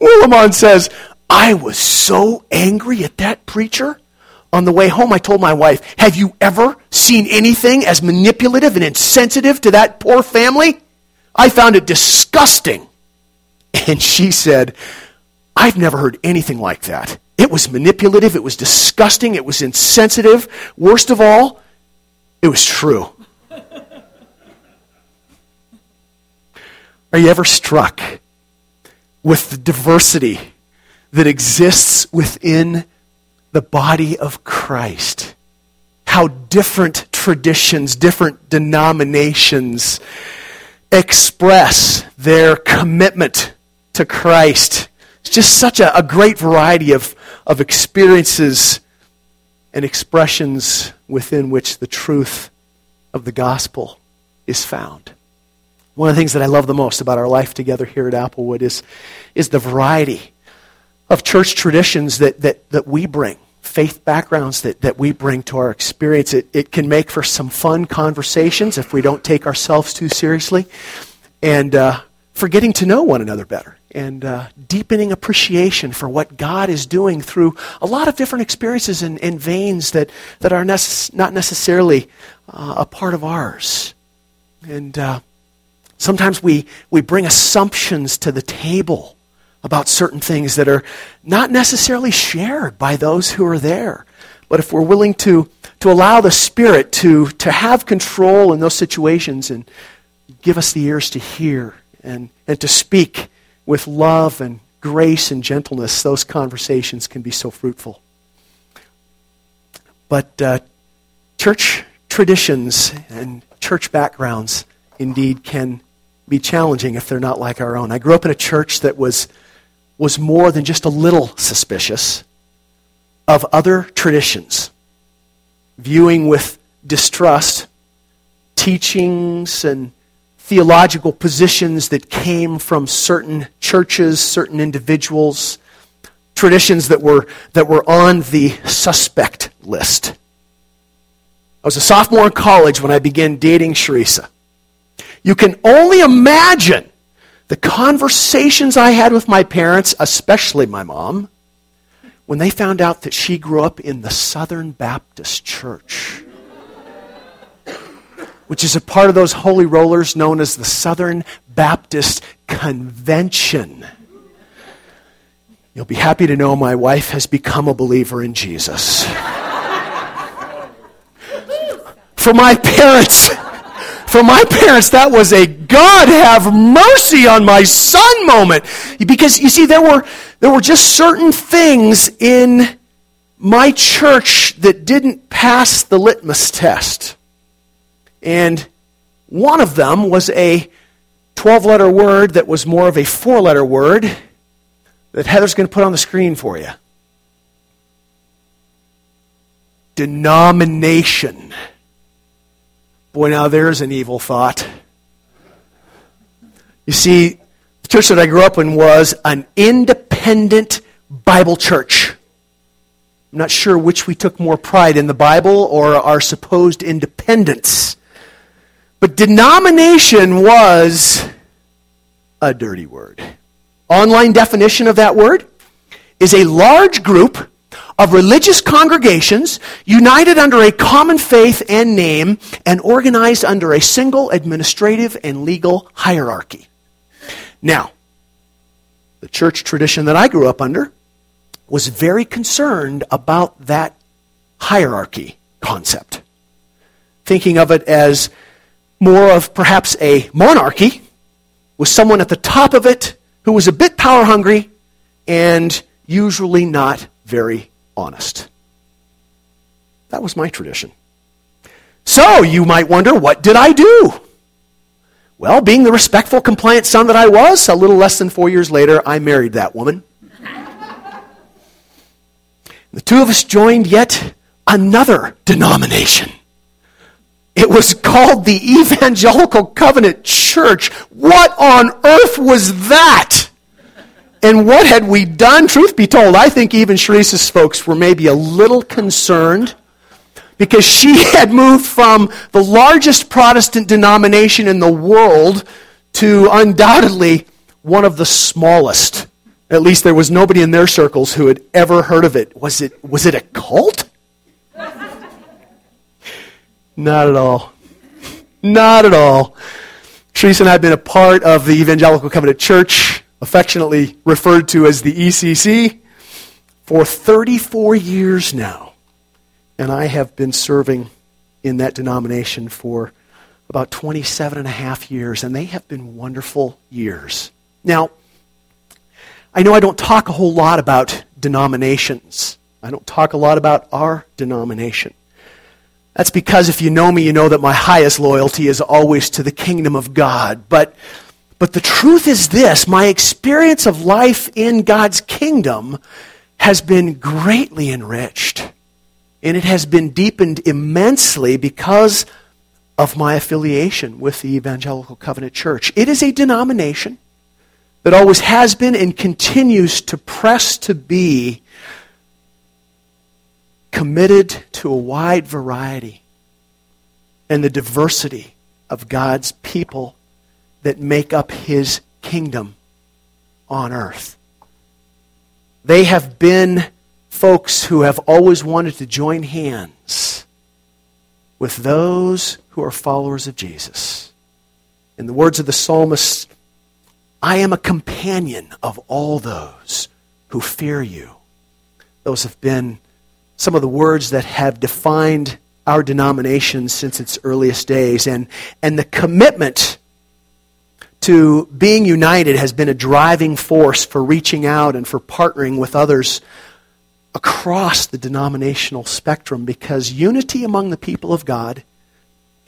Willimon says, I was so angry at that preacher. On the way home, I told my wife, Have you ever seen anything as manipulative and insensitive to that poor family? I found it disgusting. And she said, I've never heard anything like that. It was manipulative, it was disgusting, it was insensitive. Worst of all, it was true. Are you ever struck with the diversity that exists within the body of Christ? How different traditions, different denominations express their commitment to Christ. It's just such a, a great variety of, of experiences and expressions within which the truth of the gospel is found. One of the things that I love the most about our life together here at Applewood is, is the variety of church traditions that, that, that we bring, faith backgrounds that, that we bring to our experience. It, it can make for some fun conversations if we don't take ourselves too seriously, and uh, for getting to know one another better, and uh, deepening appreciation for what God is doing through a lot of different experiences and, and veins that, that are necess- not necessarily uh, a part of ours. And uh, Sometimes we, we bring assumptions to the table about certain things that are not necessarily shared by those who are there. But if we're willing to, to allow the Spirit to, to have control in those situations and give us the ears to hear and, and to speak with love and grace and gentleness, those conversations can be so fruitful. But uh, church traditions and church backgrounds indeed can be challenging if they're not like our own. I grew up in a church that was, was more than just a little suspicious of other traditions, viewing with distrust teachings and theological positions that came from certain churches, certain individuals, traditions that were, that were on the suspect list. I was a sophomore in college when I began dating Sharisa. You can only imagine the conversations I had with my parents, especially my mom, when they found out that she grew up in the Southern Baptist Church, which is a part of those holy rollers known as the Southern Baptist Convention. You'll be happy to know my wife has become a believer in Jesus. For my parents, for my parents, that was a God have mercy on my son moment. Because you see, there were, there were just certain things in my church that didn't pass the litmus test. And one of them was a 12 letter word that was more of a four letter word that Heather's going to put on the screen for you. Denomination. Boy, now there's an evil thought. You see, the church that I grew up in was an independent Bible church. I'm not sure which we took more pride in the Bible or our supposed independence. But denomination was a dirty word. Online definition of that word is a large group of religious congregations united under a common faith and name and organized under a single administrative and legal hierarchy. Now, the church tradition that I grew up under was very concerned about that hierarchy concept, thinking of it as more of perhaps a monarchy with someone at the top of it who was a bit power hungry and usually not very honest. That was my tradition. So, you might wonder, what did I do? Well, being the respectful, compliant son that I was, a little less than four years later, I married that woman. the two of us joined yet another denomination. It was called the Evangelical Covenant Church. What on earth was that? And what had we done? Truth be told, I think even Sharice's folks were maybe a little concerned because she had moved from the largest Protestant denomination in the world to undoubtedly one of the smallest At least there was nobody in their circles who had ever heard of it. Was it, was it a cult? Not at all. Not at all. Teresa and I have been a part of the Evangelical Covenant Church, affectionately referred to as the ECC, for 34 years now. And I have been serving in that denomination for about 27 and a half years, and they have been wonderful years. Now, I know I don't talk a whole lot about denominations. I don't talk a lot about our denomination. That's because if you know me, you know that my highest loyalty is always to the kingdom of God. But, but the truth is this my experience of life in God's kingdom has been greatly enriched. And it has been deepened immensely because of my affiliation with the Evangelical Covenant Church. It is a denomination that always has been and continues to press to be committed to a wide variety and the diversity of God's people that make up his kingdom on earth. They have been folks who have always wanted to join hands with those who are followers of Jesus. In the words of the psalmist, I am a companion of all those who fear you. Those have been some of the words that have defined our denomination since its earliest days. And, and the commitment to being united has been a driving force for reaching out and for partnering with others across the denominational spectrum because unity among the people of God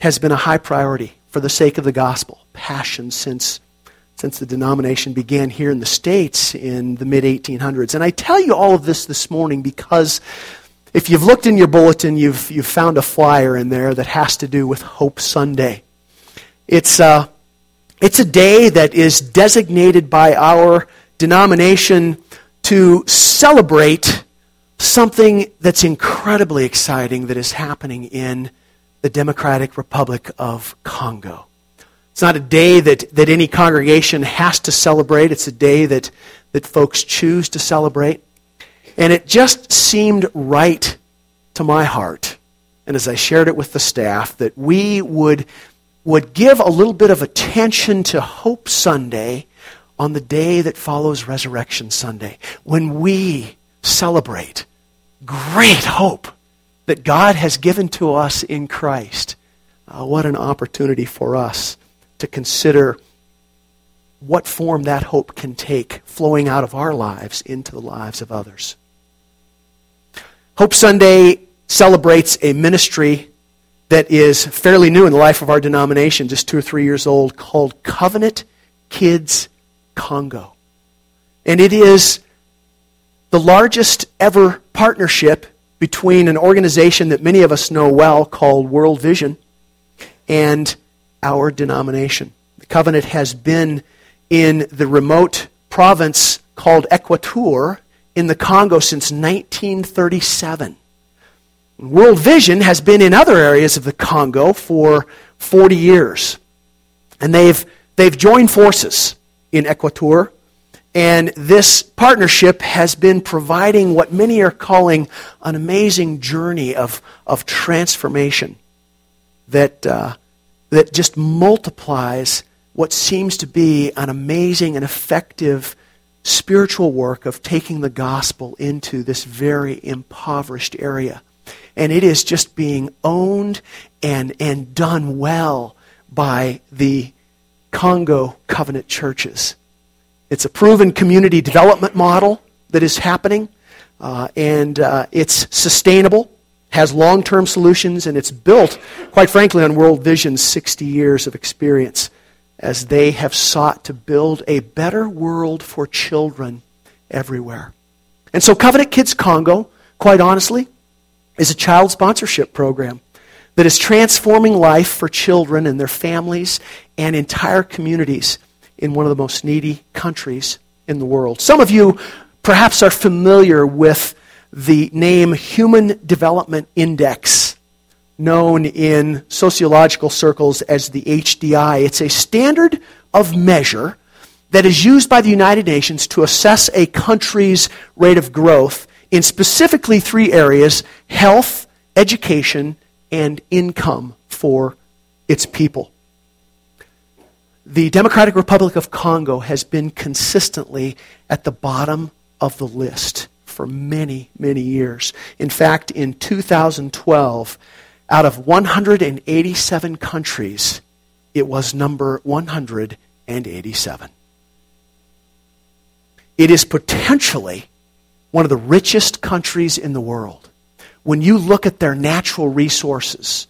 has been a high priority for the sake of the gospel. Passion since since the denomination began here in the States in the mid 1800s. And I tell you all of this this morning because if you've looked in your bulletin, you've, you've found a flyer in there that has to do with Hope Sunday. It's, uh, it's a day that is designated by our denomination to celebrate something that's incredibly exciting that is happening in the Democratic Republic of Congo. It's not a day that, that any congregation has to celebrate. It's a day that, that folks choose to celebrate. And it just seemed right to my heart, and as I shared it with the staff, that we would, would give a little bit of attention to Hope Sunday on the day that follows Resurrection Sunday, when we celebrate great hope that God has given to us in Christ. Uh, what an opportunity for us to consider what form that hope can take flowing out of our lives into the lives of others. Hope Sunday celebrates a ministry that is fairly new in the life of our denomination, just two or three years old, called Covenant Kids Congo. And it is the largest ever partnership between an organization that many of us know well called World Vision and our denomination. The covenant has been in the remote province called Equateur in the Congo since 1937. World Vision has been in other areas of the Congo for 40 years. And they've, they've joined forces in Equateur. And this partnership has been providing what many are calling an amazing journey of, of transformation that, uh, that just multiplies what seems to be an amazing and effective spiritual work of taking the gospel into this very impoverished area. And it is just being owned and, and done well by the Congo covenant churches. It's a proven community development model that is happening, uh, and uh, it's sustainable has long term solutions, and it's built, quite frankly, on World Vision's 60 years of experience as they have sought to build a better world for children everywhere. And so, Covenant Kids Congo, quite honestly, is a child sponsorship program that is transforming life for children and their families and entire communities in one of the most needy countries in the world. Some of you perhaps are familiar with the name Human Development Index, known in sociological circles as the HDI. It's a standard of measure that is used by the United Nations to assess a country's rate of growth in specifically three areas health, education, and income for its people. The Democratic Republic of Congo has been consistently at the bottom of the list for many, many years. In fact, in 2012, out of 187 countries, it was number 187. It is potentially one of the richest countries in the world. When you look at their natural resources,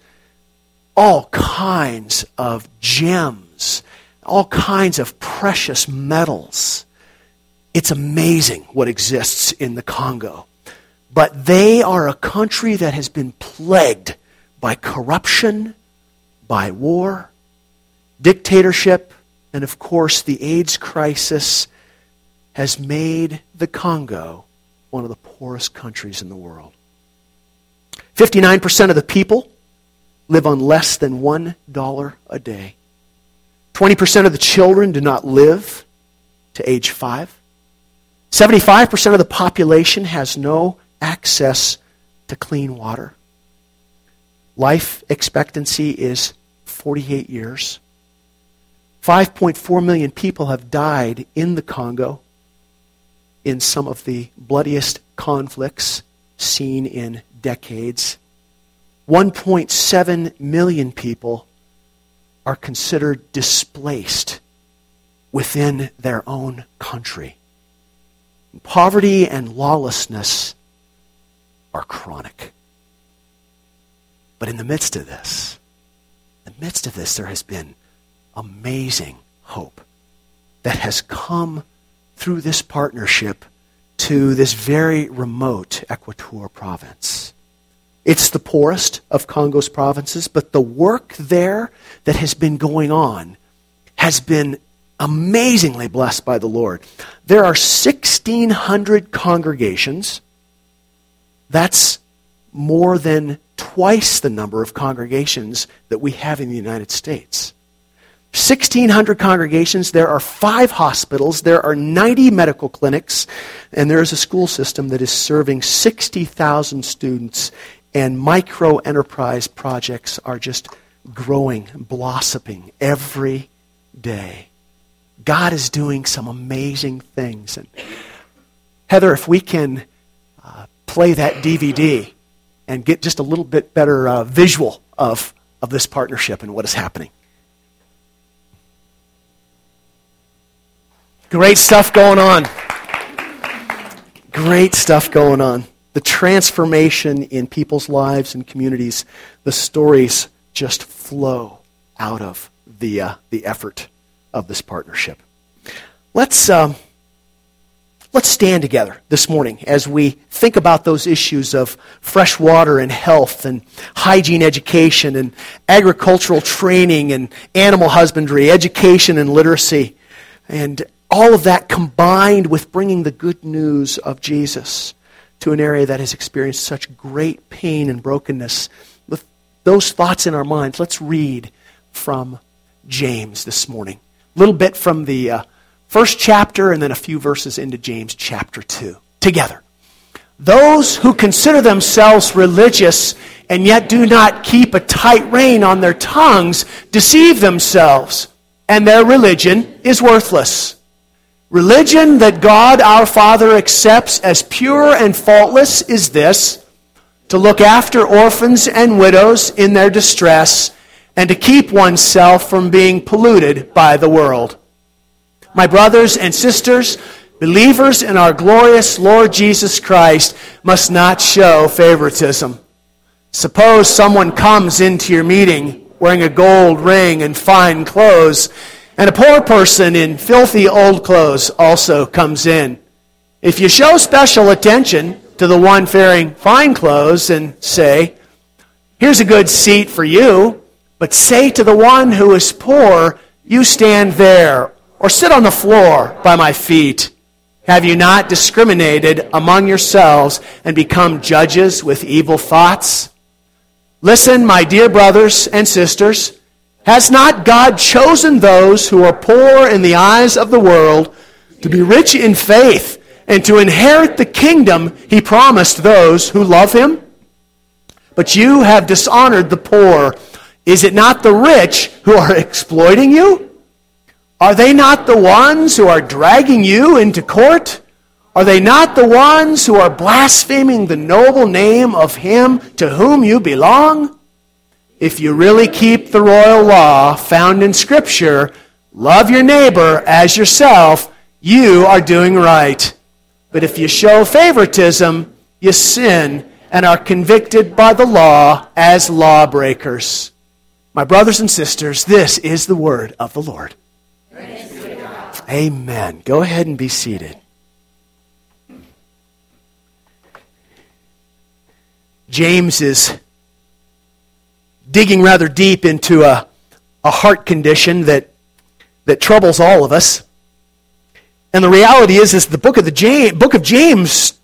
all kinds of gems, all kinds of precious metals. It's amazing what exists in the Congo. But they are a country that has been plagued by corruption, by war, dictatorship, and of course, the AIDS crisis has made the Congo one of the poorest countries in the world. 59% of the people live on less than $1 a day. 20% of the children do not live to age 5. 75% of the population has no access to clean water. Life expectancy is 48 years. 5.4 million people have died in the Congo in some of the bloodiest conflicts seen in decades. 1.7 million people are considered displaced within their own country. Poverty and lawlessness are chronic. But in the midst of this, in the midst of this, there has been amazing hope that has come through this partnership to this very remote Equateur province. It's the poorest of Congo's provinces, but the work there that has been going on has been amazingly blessed by the Lord. There are 1,600 congregations. That's more than twice the number of congregations that we have in the United States. 1,600 congregations. There are five hospitals. There are 90 medical clinics. And there is a school system that is serving 60,000 students. And micro enterprise projects are just growing, blossoming every day. God is doing some amazing things. And Heather, if we can uh, play that DVD and get just a little bit better uh, visual of, of this partnership and what is happening. Great stuff going on. Great stuff going on. The transformation in people's lives and communities, the stories just flow out of the, uh, the effort of this partnership. Let's, um, let's stand together this morning as we think about those issues of fresh water and health and hygiene education and agricultural training and animal husbandry, education and literacy. And all of that combined with bringing the good news of Jesus to an area that has experienced such great pain and brokenness. With those thoughts in our minds, let's read from James this morning. A little bit from the uh, first chapter and then a few verses into James chapter 2. Together. Those who consider themselves religious and yet do not keep a tight rein on their tongues deceive themselves, and their religion is worthless. Religion that God our Father accepts as pure and faultless is this to look after orphans and widows in their distress and to keep oneself from being polluted by the world. My brothers and sisters, believers in our glorious Lord Jesus Christ must not show favoritism. Suppose someone comes into your meeting wearing a gold ring and fine clothes and a poor person in filthy old clothes also comes in. If you show special attention to the one wearing fine clothes and say, Here's a good seat for you, but say to the one who is poor, You stand there, or sit on the floor by my feet. Have you not discriminated among yourselves and become judges with evil thoughts? Listen, my dear brothers and sisters. Has not God chosen those who are poor in the eyes of the world, to be rich in faith, and to inherit the kingdom he promised those who love him? But you have dishonored the poor. Is it not the rich who are exploiting you? Are they not the ones who are dragging you into court? Are they not the ones who are blaspheming the noble name of him to whom you belong? If you really keep the royal law found in Scripture, love your neighbor as yourself, you are doing right. But if you show favoritism, you sin and are convicted by the law as lawbreakers. My brothers and sisters, this is the word of the Lord. Amen. Go ahead and be seated. James is digging rather deep into a, a heart condition that, that troubles all of us. And the reality is, is the book of, the James, book of James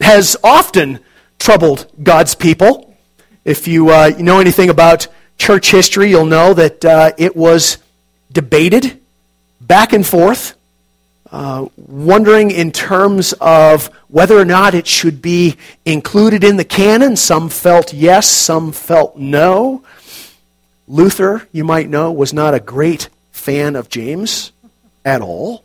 has often troubled God's people. If you, uh, you know anything about church history, you'll know that uh, it was debated back and forth, uh, wondering in terms of whether or not it should be included in the canon. Some felt yes, some felt no. Luther, you might know, was not a great fan of James at all,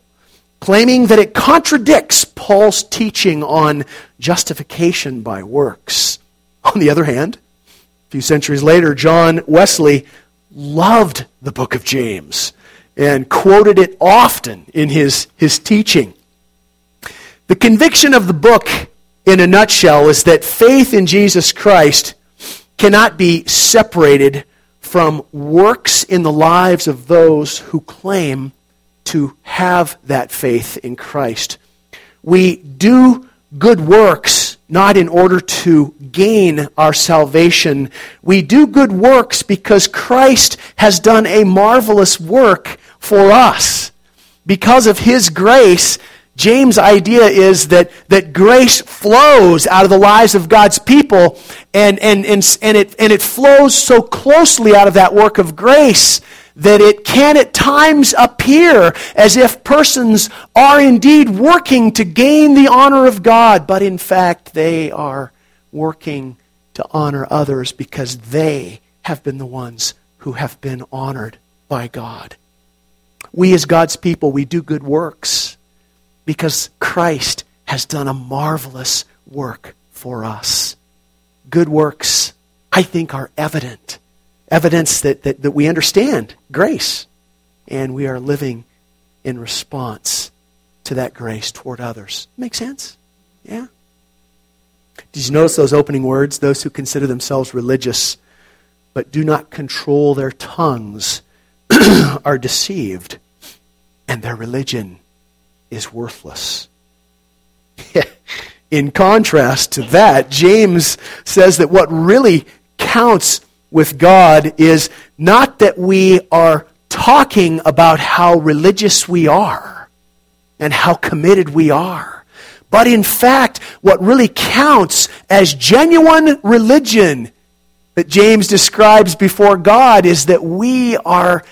claiming that it contradicts Paul's teaching on justification by works. On the other hand, a few centuries later, John Wesley loved the book of James and quoted it often in his, his teaching. The conviction of the book, in a nutshell, is that faith in Jesus Christ cannot be separated from works in the lives of those who claim to have that faith in Christ. We do good works not in order to gain our salvation. We do good works because Christ has done a marvelous work for us. Because of his grace, James' idea is that, that grace flows out of the lives of God's people, and, and, and, and, it, and it flows so closely out of that work of grace that it can at times appear as if persons are indeed working to gain the honor of God, but in fact they are working to honor others because they have been the ones who have been honored by God. We, as God's people, we do good works because Christ has done a marvelous work for us. Good works, I think, are evident. Evidence that, that, that we understand grace and we are living in response to that grace toward others. Make sense? Yeah? Did you notice those opening words? Those who consider themselves religious but do not control their tongues are deceived, and their religion is worthless. In contrast to that, James says that what really counts with God is not that we are talking about how religious we are and how committed we are. But in fact, what really counts as genuine religion that James describes before God is that we are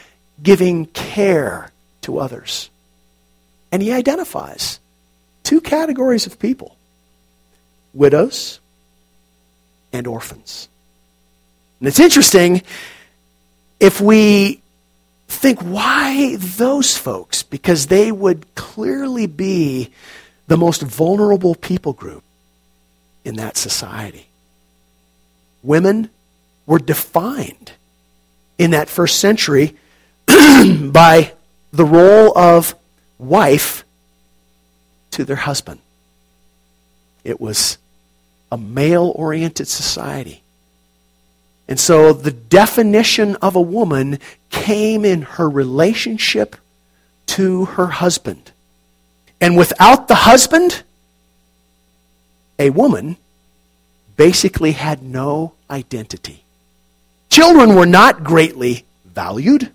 giving care to others. And he identifies two categories of people widows and orphans. And it's interesting if we think, why those folks? Because they would clearly be the most vulnerable people group in that society. Women were defined in that first century by the role of wife to their husband. It was a male oriented society. And so the definition of a woman came in her relationship to her husband. And without the husband, a woman basically had no identity. Children were not greatly valued.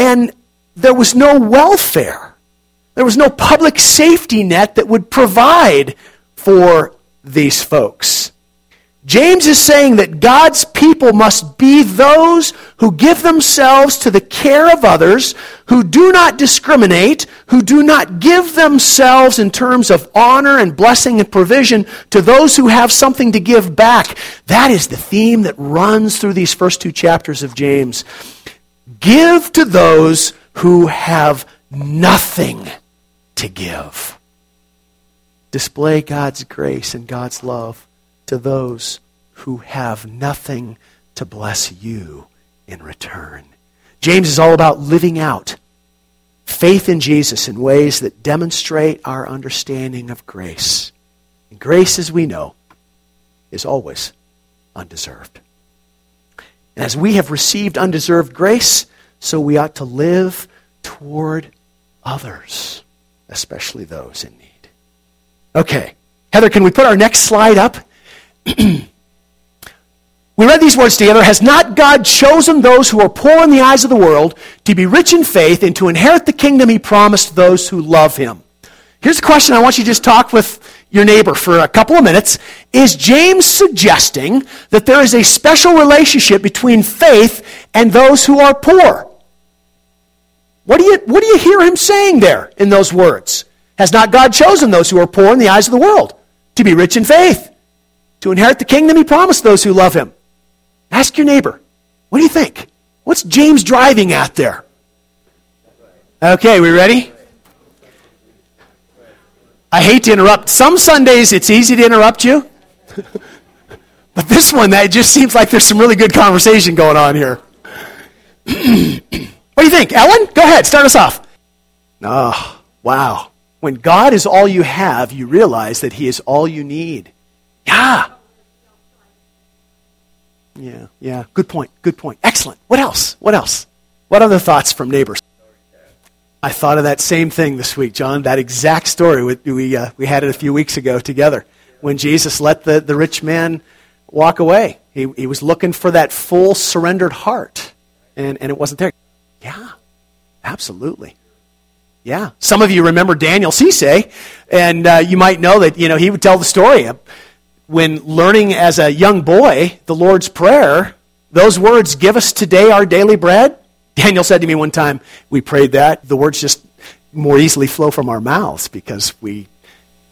And there was no welfare. There was no public safety net that would provide for these folks. James is saying that God's people must be those who give themselves to the care of others, who do not discriminate, who do not give themselves in terms of honor and blessing and provision to those who have something to give back. That is the theme that runs through these first two chapters of James. Give to those who have nothing to give. Display God's grace and God's love to those who have nothing to bless you in return. James is all about living out faith in Jesus in ways that demonstrate our understanding of grace. And grace, as we know, is always undeserved. And as we have received undeserved grace, so we ought to live toward others, especially those in need. Okay. Heather, can we put our next slide up? we read these words together. Has not God chosen those who are poor in the eyes of the world to be rich in faith and to inherit the kingdom he promised those who love him? Here's a question I want you to just talk with your neighbor for a couple of minutes. Is James suggesting that there is a special relationship between faith and those who are poor? What do you, what do you hear him saying there in those words? Has not God chosen those who are poor in the eyes of the world to be rich in faith to inherit the kingdom he promised those who love him. Ask your neighbor, what do you think? What's James driving at there? Okay, we ready? I hate to interrupt. Some Sundays it's easy to interrupt you. but this one, that just seems like there's some really good conversation going on here. what do you think? Ellen? Go ahead, start us off. Oh, wow. When God is all you have, you realize that He is all you need. Yeah. Yeah, yeah. Good point. Good point. Excellent. What else? What else? What other thoughts from neighbors? I thought of that same thing this week, John. That exact story. We, we, uh, we had it a few weeks ago together when Jesus let the, the rich man walk away. He, he was looking for that full surrendered heart, and, and it wasn't there. Yeah, absolutely. Yeah. Some of you remember Daniel Cisse, and uh, you might know that, you know, he would tell the story when learning as a young boy the Lord's Prayer, those words, give us today our daily bread. Daniel said to me one time, we prayed that. The words just more easily flow from our mouths because we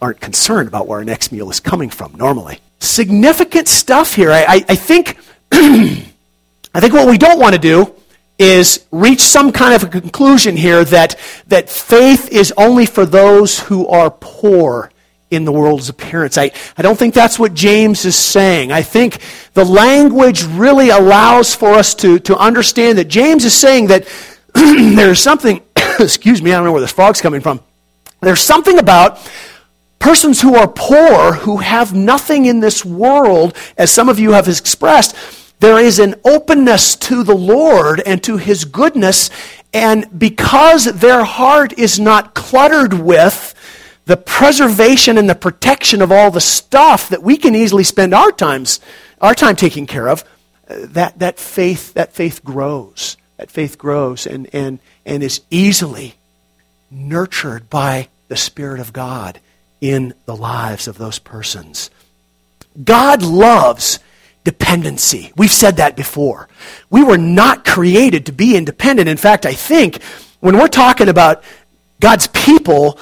aren't concerned about where our next meal is coming from normally. Significant stuff here. I, I, I think, I think what we don't want to do is reach some kind of a conclusion here that, that faith is only for those who are poor in the world's appearance. I, I don't think that's what James is saying. I think the language really allows for us to, to understand that James is saying that there's something, excuse me, I don't know where this fog's coming from. There's something about persons who are poor, who have nothing in this world, as some of you have expressed. There is an openness to the Lord and to His goodness, and because their heart is not cluttered with the preservation and the protection of all the stuff that we can easily spend our times our time taking care of uh, that, that faith that faith grows. That faith grows and, and, and is easily nurtured by the spirit of god in the lives of those persons. God loves dependency. We've said that before. We were not created to be independent. In fact i think when we're talking about god's people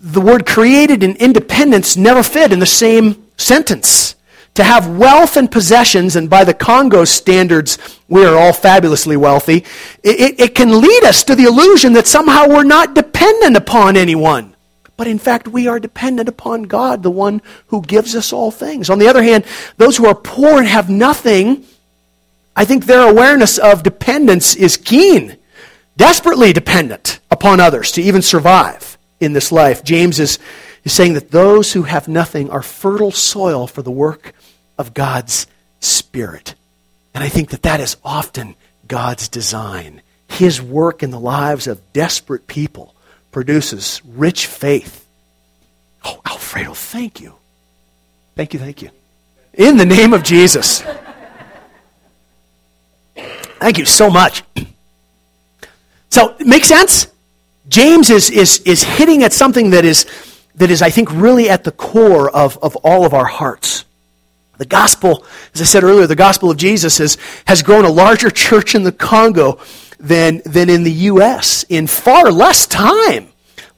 the word created and independence never fit in the same sentence. To have wealth and possessions, and by the Congo standards, we are all fabulously wealthy, it, it, can lead us to the illusion that somehow we're not dependent upon anyone. But in fact, we are dependent upon God, the one who gives us all things. On the other hand, those who are poor and have nothing, I think their awareness of dependence is keen, desperately dependent upon others to even survive in this life. James is, is saying that those who have nothing are fertile soil for the work of God's Spirit. And I think that that is often God's design. His work in the lives of desperate people produces rich faith. Oh, Alfredo, thank you. Thank you, thank you. In the name of Jesus. Thank you so much. So, make sense? James is, is, is hitting at something that is, that is, I think, really at the core of, of all of our hearts. The gospel, as I said earlier, the gospel of Jesus has, has grown a larger church in the Congo than, than in the U.S. in far less time.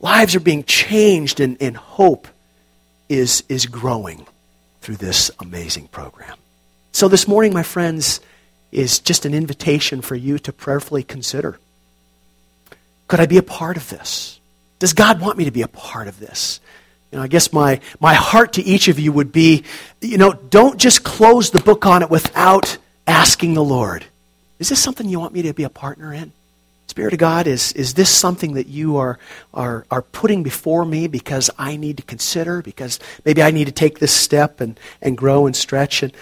Lives are being changed, and, and hope is, is growing through this amazing program. So, this morning, my friends, is just an invitation for you to prayerfully consider could I be a part of this? Does God want me to be a part of this? You know, I guess my, my heart to each of you would be, you know, don't just close the book on it without asking the Lord, is this something you want me to be a partner in? Spirit of God, is, is this something that you are, are, are putting before me because I need to consider, because maybe I need to take this step and, and grow and stretch? And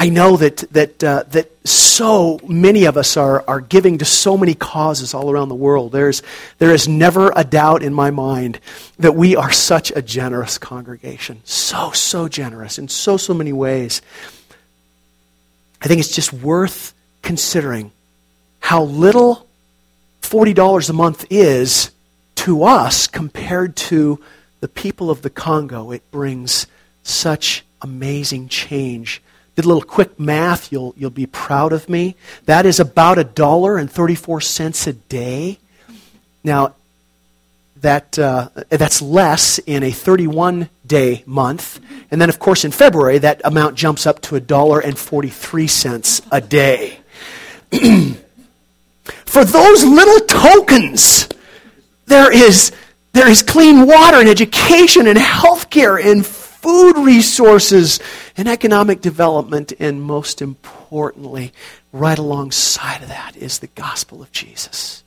I know that, that, uh, that so many of us are, are giving to so many causes all around the world. There's, there is never a doubt in my mind that we are such a generous congregation. So, so generous in so, so many ways. I think it's just worth considering how little $40 a month is to us compared to the people of the Congo. It brings such amazing change did a little quick math, you'll, you'll be proud of me. That is about a dollar and 34 cents a day. Now, that, uh, that's less in a 31 day month. And then, of course, in February, that amount jumps up to a dollar and 43 cents a day. For those little tokens, there is, there is clean water and education and health care and food resources and economic development, and most importantly, right alongside of that is the gospel of Jesus.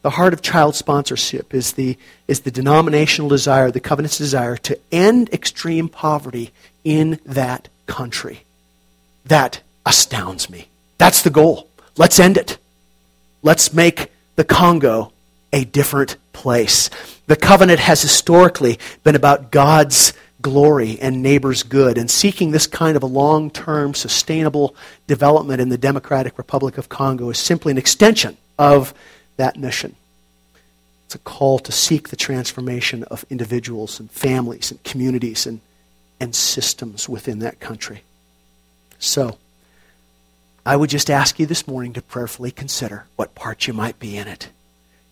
The heart of child sponsorship is the, is the denominational desire, the covenant's desire to end extreme poverty in that country. That astounds me. That's the goal. Let's end it. Let's make the Congo a different place. The covenant has historically been about God's glory and neighbor's good, and seeking this kind of a long term, sustainable development in the Democratic Republic of Congo is simply an extension of that mission. It's a call to seek the transformation of individuals and families and communities and, and systems within that country. So, I would just ask you this morning to prayerfully consider what part you might be in it.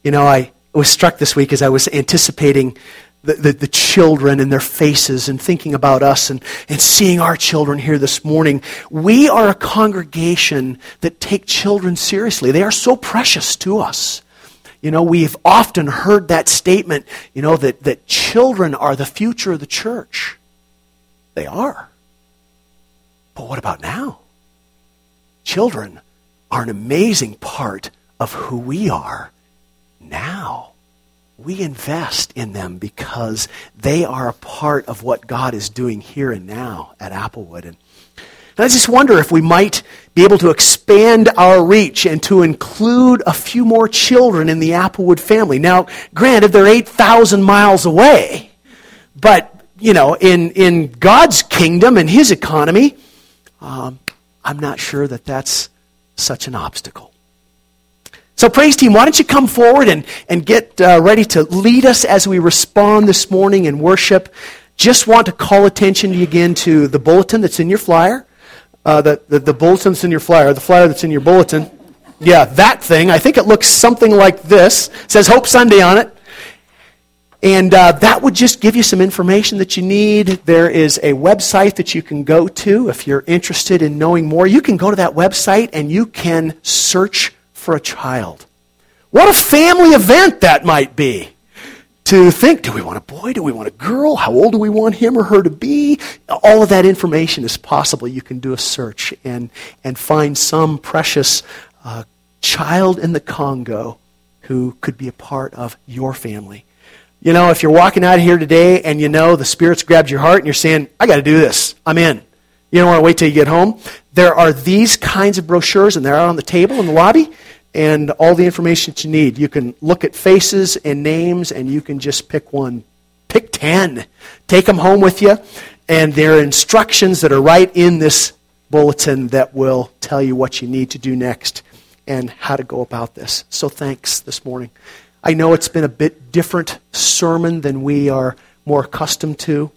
You know, I was struck this week as I was anticipating the, the, children and their faces and thinking about us and, and seeing our children here this morning. We are a congregation that take children seriously. They are so precious to us. You know, we've often heard that statement, you know, that, that children are the future of the church. They are. But what about now? Children are an amazing part of who we are now we invest in them because they are a part of what God is doing here and now at Applewood. And, I just wonder if we might be able to expand our reach and to include a few more children in the Applewood family. Now, granted, they're 8,000 miles away, but, you know, in, in God's kingdom and His economy, um, I'm not sure that that's such an obstacle. So, praise team, why don't you come forward and, and get uh, ready to lead us as we respond this morning in worship? Just want to call attention to again to the bulletin that's in your flyer. Uh, the, the, the bulletin that's in your flyer, the flyer that's in your bulletin. Yeah, that thing. I think it looks something like this. It says Hope Sunday on it. And uh, that would just give you some information that you need. There is a website that you can go to if you're interested in knowing more. You can go to that website and you can search for a child. What a family event that might be. To think, do we want a boy? Do we want a girl? How old do we want him or her to be? All of that information is possible. You can do a search and, and find some precious uh, child in the Congo who could be a part of your family. You know, if you're walking out of here today and you know the Spirit's grabbed your heart and you're saying, I got to do this, I'm in. You don't want to wait till you get home. There are these kinds of brochures, and they're out on the table in the lobby and all the information that you need. You can look at faces and names, and you can just pick one. Pick 10. Take them home with you, and there are instructions that are right in this bulletin that will tell you what you need to do next and how to go about this. So thanks this morning. I know it's been a bit different sermon than we are more accustomed to.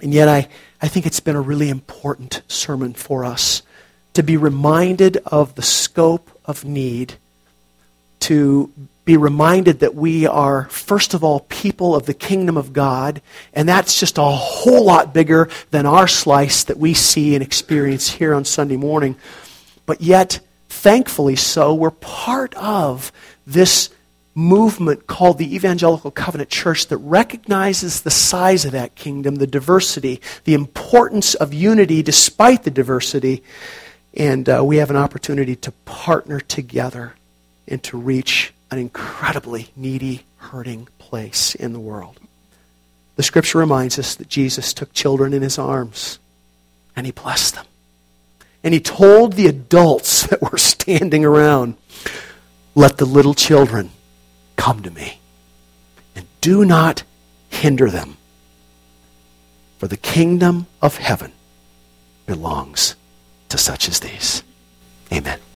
And yet, I, I think it's been a really important sermon for us to be reminded of the scope of need, to be reminded that we are, first of all, people of the kingdom of God, and that's just a whole lot bigger than our slice that we see and experience here on Sunday morning. But yet, thankfully so, we're part of this movement called the Evangelical Covenant Church that recognizes the size of that kingdom, the diversity, the importance of unity despite the diversity. And uh, we have an opportunity to partner together and to reach an incredibly needy, hurting place in the world. The scripture reminds us that Jesus took children in his arms and he blessed them. And he told the adults that were standing around, Let the little children come to me. And do not hinder them. For the kingdom of heaven belongs to such as these. Amen.